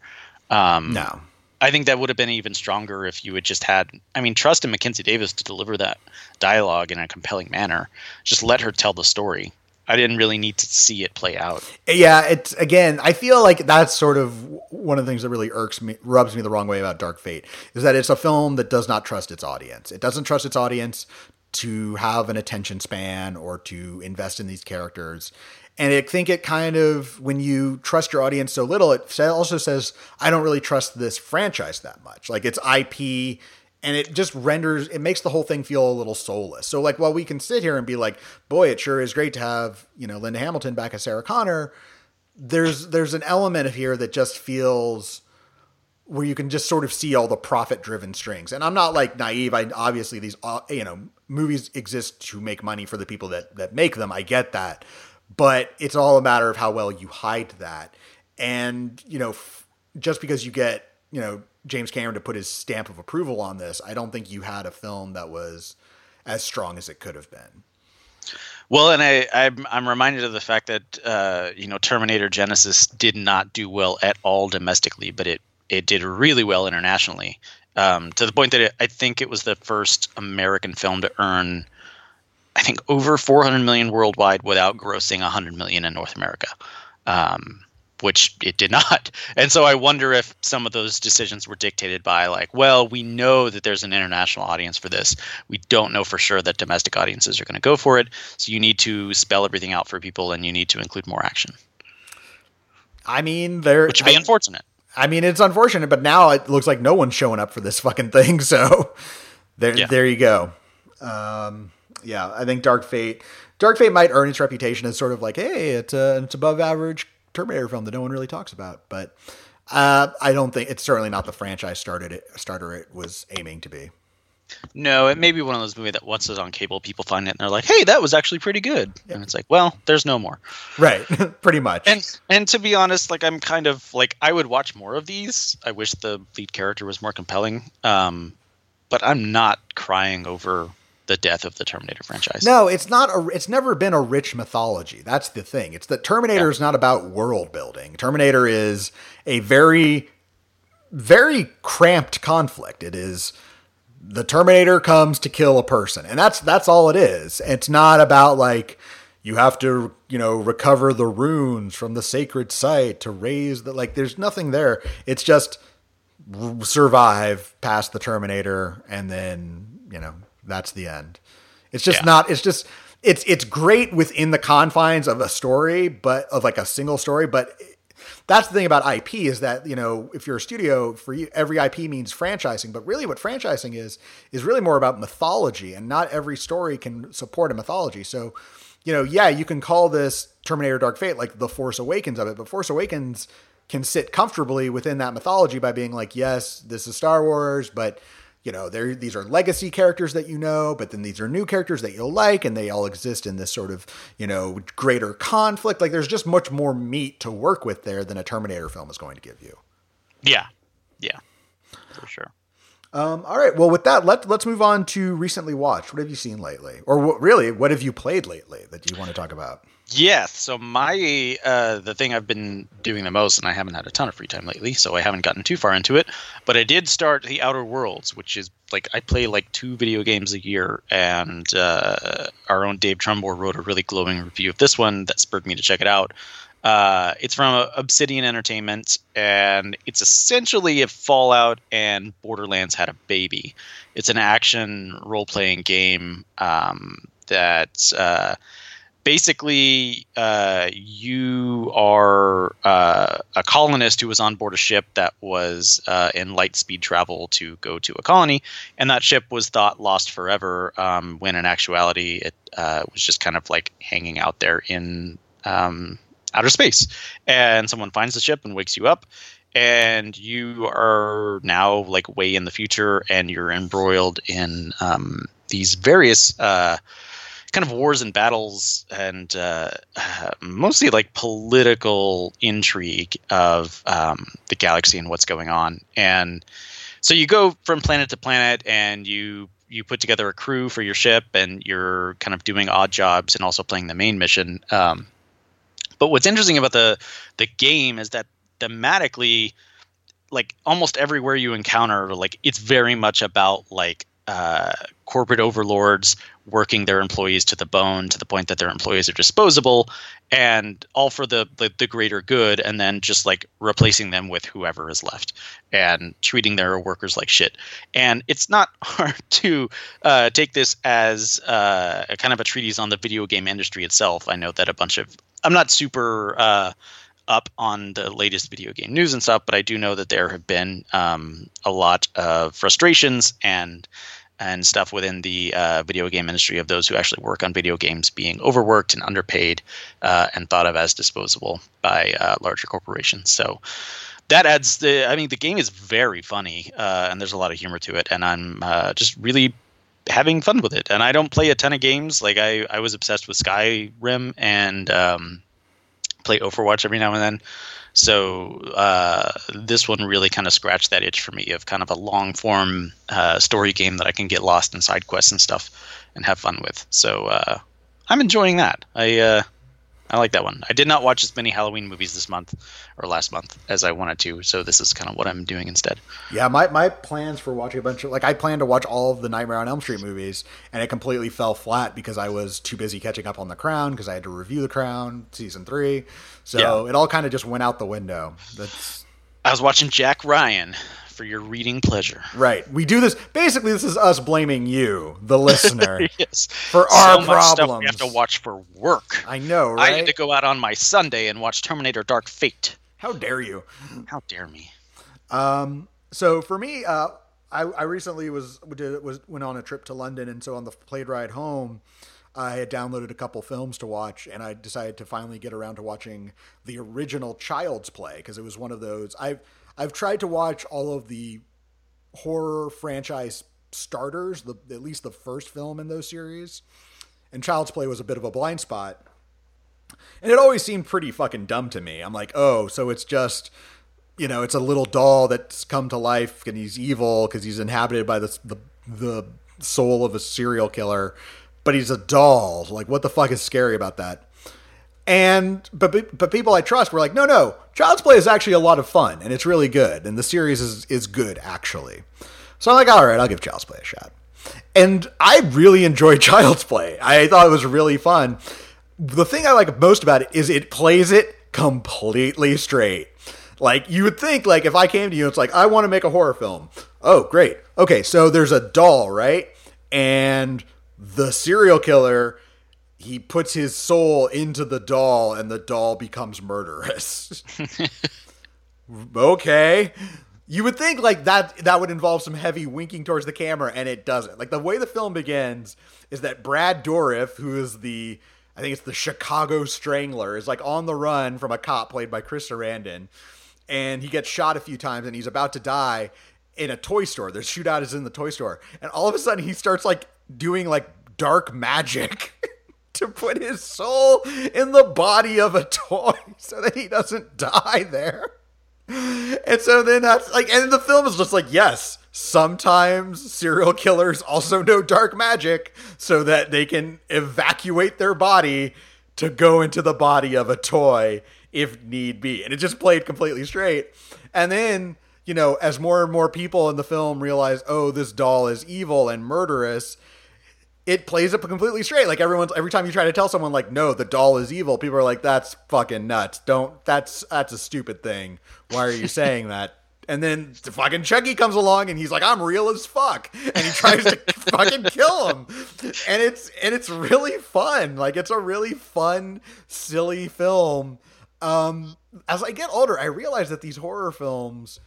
Um, no. I think that would have been even stronger if you had just had I mean, trust in Mackenzie Davis to deliver that dialogue in a compelling manner. Just let her tell the story. I didn't really need to see it play out. Yeah, it's again, I feel like that's sort of one of the things that really irks me, rubs me the wrong way about Dark Fate is that it's a film that does not trust its audience. It doesn't trust its audience to have an attention span or to invest in these characters. And I think it kind of, when you trust your audience so little, it also says, I don't really trust this franchise that much. Like it's IP and it just renders it makes the whole thing feel a little soulless. So like while we can sit here and be like, boy, it sure is great to have, you know, Linda Hamilton back as Sarah Connor, there's there's an element of here that just feels where you can just sort of see all the profit driven strings. And I'm not like naive. I obviously these uh, you know, movies exist to make money for the people that that make them. I get that. But it's all a matter of how well you hide that. And, you know, f- just because you get, you know, James Cameron to put his stamp of approval on this, I don't think you had a film that was as strong as it could have been. Well, and I, I'm, I'm reminded of the fact that uh, you know Terminator Genisys did not do well at all domestically, but it it did really well internationally. Um, to the point that it, I think it was the first American film to earn, I think, over 400 million worldwide without grossing 100 million in North America. Um, which it did not. And so I wonder if some of those decisions were dictated by like, well, we know that there's an international audience for this. We don't know for sure that domestic audiences are going to go for it. So you need to spell everything out for people and you need to include more action. I mean, there which would be I, unfortunate. I mean, it's unfortunate, but now it looks like no one's showing up for this fucking thing. So there, yeah. there you go. Um, yeah, I think Dark Fate, Dark Fate might earn its reputation as sort of like, hey, it's a, it's above average Terminator film that no one really talks about. But uh, I don't think it's certainly not the franchise started it starter it was aiming to be. No, it may be one of those movies that once it's on cable, people find it and they're like, "Hey, that was actually pretty good," yeah. and it's like, "Well, there's no more." Right, pretty much. And and to be honest, like I'm kind of like I would watch more of these. I wish the lead character was more compelling, um, but I'm not crying over the death of the Terminator franchise. No, it's not a it's never been a rich mythology. That's the thing. It's that Terminator yeah. is not about world building. Terminator is a very very cramped conflict. It is the Terminator comes to kill a person. And that's that's all it is. It's not about like you have to, you know, recover the runes from the sacred site to raise the like there's nothing there. It's just survive past the Terminator and then, you know, that's the end. It's just yeah. not. It's just it's it's great within the confines of a story, but of like a single story. But that's the thing about IP is that you know if you're a studio, for you, every IP means franchising. But really, what franchising is is really more about mythology, and not every story can support a mythology. So, you know, yeah, you can call this Terminator Dark Fate like the Force Awakens of it, but Force Awakens can sit comfortably within that mythology by being like, yes, this is Star Wars, but you know, there these are legacy characters that you know, but then these are new characters that you'll like, and they all exist in this sort of, you know, greater conflict. Like there's just much more meat to work with there than a Terminator film is going to give you. Yeah. Yeah. For sure. Um, all right. Well, with that, let let's move on to recently watched. What have you seen lately, or what, really, what have you played lately that you want to talk about? Yes. So my uh, the thing I've been doing the most, and I haven't had a ton of free time lately, so I haven't gotten too far into it. But I did start the Outer Worlds, which is like I play like two video games a year, and uh, our own Dave Trumbore wrote a really glowing review of this one that spurred me to check it out. Uh, it's from Obsidian Entertainment, and it's essentially if Fallout and Borderlands had a baby. It's an action role playing game um, that uh, basically, uh, you are uh, a colonist who was on board a ship that was uh, in light speed travel to go to a colony, and that ship was thought lost forever. Um, when in actuality, it uh, was just kind of like hanging out there in um, outer space. And someone finds the ship and wakes you up, and you are now like way in the future, and you're embroiled in um, these various uh, kind of wars and battles and uh, mostly like political intrigue of um, the galaxy and what's going on. And so you go from planet to planet and you you put together a crew for your ship and you're kind of doing odd jobs and also playing the main mission. Um, but what's interesting about the the game is that thematically, like almost everywhere you encounter, like it's very much about like uh, corporate overlords working their employees to the bone to the point that their employees are disposable and all for the, the, the greater good and then just like replacing them with whoever is left and treating their workers like shit. And it's not hard to uh, take this as uh, a kind of a treatise on the video game industry itself. I know that a bunch of i'm not super uh, up on the latest video game news and stuff but i do know that there have been um, a lot of frustrations and and stuff within the uh, video game industry of those who actually work on video games being overworked and underpaid uh, and thought of as disposable by uh, larger corporations. So that adds the. I mean, the game is very funny uh, and there's a lot of humor to it, and I'm uh, just really having fun with it. And I don't play a ton of games. Like I, I was obsessed with Skyrim and um, play Overwatch every now and then. So uh, this one really kind of scratched that itch for me of kind of a long form uh, story game that I can get lost in side quests and stuff and have fun with. So uh, I'm enjoying that. I uh, I like that one. I did not watch as many Halloween movies this month or last month as I wanted to, so this is kind of what I'm doing instead. Yeah, my, my plans for watching a bunch of like I planned to watch all of the Nightmare on Elm Street movies, and it completely fell flat because I was too busy catching up on The Crown because I had to review The Crown season three. So yeah. it all kind of just went out the window. That's I was watching Jack Ryan for your reading pleasure. Right. We do this basically this is us blaming you, the listener. yes. For our so problems. we have to watch for work. I know, right? I had to go out on my Sunday and watch Terminator Dark Fate. How dare you? How dare me? Um so for me, uh I, I recently was did, was went on a trip to London and so on the plane ride home I had downloaded a couple films to watch, and I decided to finally get around to watching the original Child's Play because it was one of those. I've I've tried to watch all of the horror franchise starters, the at least the first film in those series, and Child's Play was a bit of a blind spot. And it always seemed pretty fucking dumb to me. I'm like, oh, so it's just, you know, it's a little doll that's come to life and he's evil because he's inhabited by the, the the soul of a serial killer, but he's a doll. Like, what the fuck is scary about that? And but but people I trust were like, no, no, Child's Play is actually a lot of fun and it's really good, and the series is is good actually. So I'm like, all right, I'll give Child's Play a shot. And I really enjoyed Child's Play. I thought it was really fun. The thing I like most about it is it plays it completely straight. Like you would think, like if I came to you, it's like I want to make a horror film. Oh, great. Okay, so there's a doll, right? And the serial killer he puts his soul into the doll and the doll becomes murderous. okay. You would think like that that would involve some heavy winking towards the camera and it doesn't. Like the way the film begins is that Brad Dourif, who is the I think it's the Chicago Strangler, is like on the run from a cop played by Chris Sarandon, and he gets shot a few times and he's about to die in a toy store. Their shootout is in the toy store, and all of a sudden he starts like doing like dark magic. to put his soul in the body of a toy so that he doesn't die there. And so then that's like, and the film is just like, yes, sometimes serial killers also know dark magic so that they can evacuate their body to go into the body of a toy if need be. And it just played completely straight. And then, you know, as more and more people in the film realize, oh, this doll is evil and murderous, it plays it completely straight. Like everyone's every time you try to tell someone like, no, the doll is evil, people are like, that's fucking nuts. Don't that's that's a stupid thing. Why are you saying that? And then the fucking Chucky comes along and he's like, I'm real as fuck. And he tries to fucking kill him. And it's and it's really fun. Like it's a really fun, silly film. Um, as I get older, I realize that these horror films,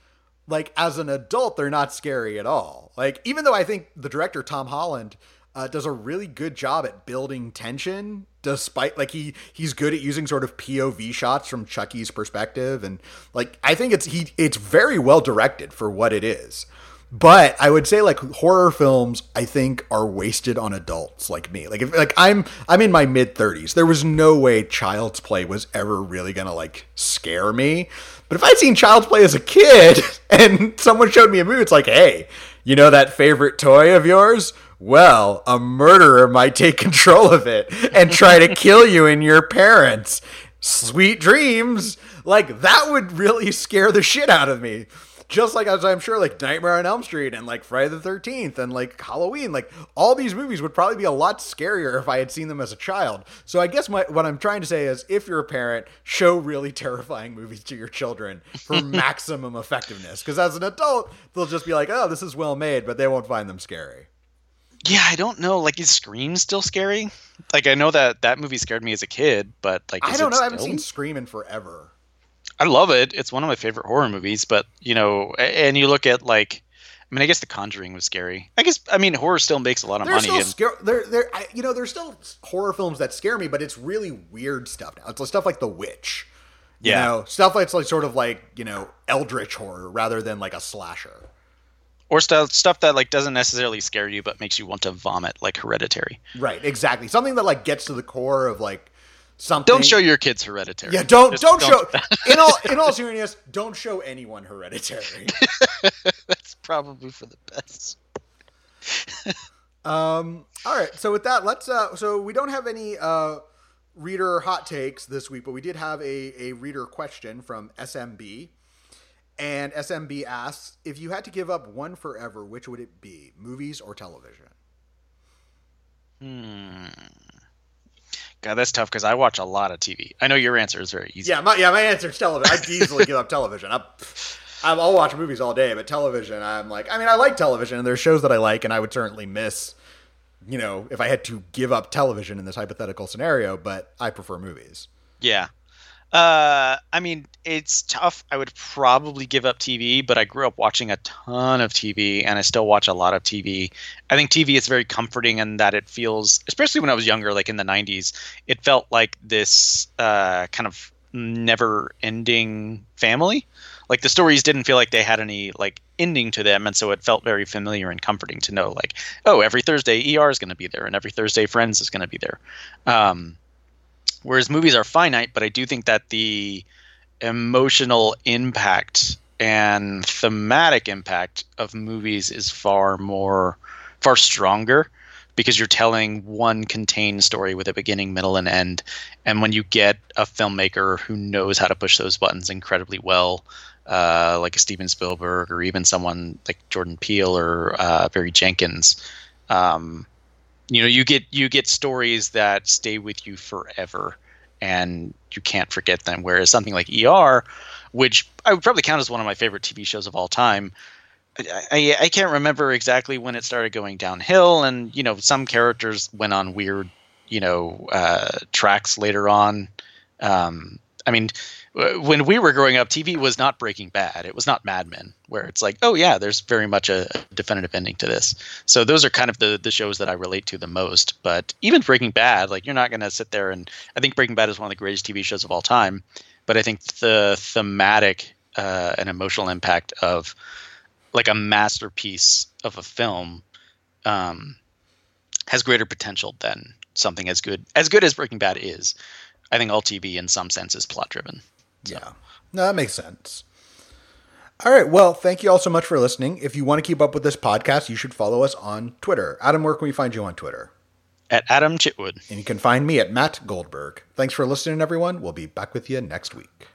like as an adult, they're not scary at all. Like, even though I think the director Tom Holland uh, does a really good job at building tension despite like he he's good at using sort of POV shots from Chucky's perspective and like I think it's he it's very well directed for what it is. But I would say like horror films I think are wasted on adults like me. Like if like I'm I'm in my mid 30s. There was no way Child's Play was ever really going to like scare me. But if I'd seen Child's Play as a kid and someone showed me a movie it's like, "Hey, you know that favorite toy of yours? Well, a murderer might take control of it and try to kill you and your parents. Sweet dreams. Like, that would really scare the shit out of me. Just like as I'm sure, like Nightmare on Elm Street and like Friday the 13th and like Halloween, like all these movies would probably be a lot scarier if I had seen them as a child. So I guess my, what I'm trying to say is if you're a parent, show really terrifying movies to your children for maximum effectiveness. Because as an adult, they'll just be like, oh, this is well made, but they won't find them scary. Yeah, I don't know. Like, is Scream still scary? Like, I know that that movie scared me as a kid, but like, I don't know. I haven't seen Scream in forever. I love it. It's one of my favorite horror movies. But you know, and you look at like, I mean, I guess The Conjuring was scary. I guess I mean horror still makes a lot of there's money. Still and... scare, there, there, you know, there's still horror films that scare me, but it's really weird stuff now. It's stuff like The Witch. You yeah. know, stuff that's like sort of like you know eldritch horror rather than like a slasher or stuff stuff that like doesn't necessarily scare you but makes you want to vomit like hereditary. Right exactly. Something that like gets to the core of like something. Don't show your kids hereditary. Yeah don't don't, don't show in all in all seriousness don't show anyone hereditary. That's probably for the best. Um all right so with that let's uh so we don't have any uh reader hot takes this week but we did have a a reader question from smb and SMB asks if you had to give up one forever, which would it be? Movies or television? Hmm. God, that's tough because I watch a lot of TV. I know your answer is very easy. Yeah, my yeah, my answer is television. I'd easily give up television. I'm, I'm, I'll watch movies all day, but television, I'm like, I mean, I like television, and there's shows that I like, and I would certainly miss, you know, if I had to give up television in this hypothetical scenario. But I prefer movies. Yeah, uh, I mean, it's tough. I would probably give up TV, but I grew up watching a ton of TV, and I still watch a lot of TV. I think TV is very comforting in that it feels, especially when I was younger, like in the '90s, it felt like this uh, kind of never-ending family. Like the stories didn't feel like they had any like ending to them, and so it felt very familiar and comforting to know, like, oh, every Thursday ER is going to be there, and every Thursday Friends is going to be there. Um, Whereas movies are finite, but I do think that the emotional impact and thematic impact of movies is far more far stronger because you're telling one contained story with a beginning, middle, and end. And when you get a filmmaker who knows how to push those buttons incredibly well, uh, like a Steven Spielberg or even someone like Jordan Peele or uh, Barry Jenkins, um, you know you get you get stories that stay with you forever and you can't forget them. Whereas something like er which i would probably count as one of my favorite tv shows of all time I, I, can't remember exactly when it started going downhill and you know some characters went on weird you know uh, tracks later on. Um, i mean when we were growing up, TV was not Breaking Bad. It was not Mad Men, where it's like, oh yeah, there's very much a definitive ending to this. So those are kind of the the shows that I relate to the most. But even Breaking Bad, like you're not going to sit there and I think Breaking Bad is one of the greatest TV shows of all time. But I think the thematic uh, and emotional impact of like a masterpiece of a film um, has greater potential than something as good as good as Breaking Bad is. I think all TV in some sense is plot driven. So. Yeah. No, that makes sense. All right. Well, thank you all so much for listening. If you want to keep up with this podcast, you should follow us on Twitter. Adam, where can we find you on Twitter? At Adam Chitwood. And you can find me at Matt Goldberg. Thanks for listening, everyone. We'll be back with you next week.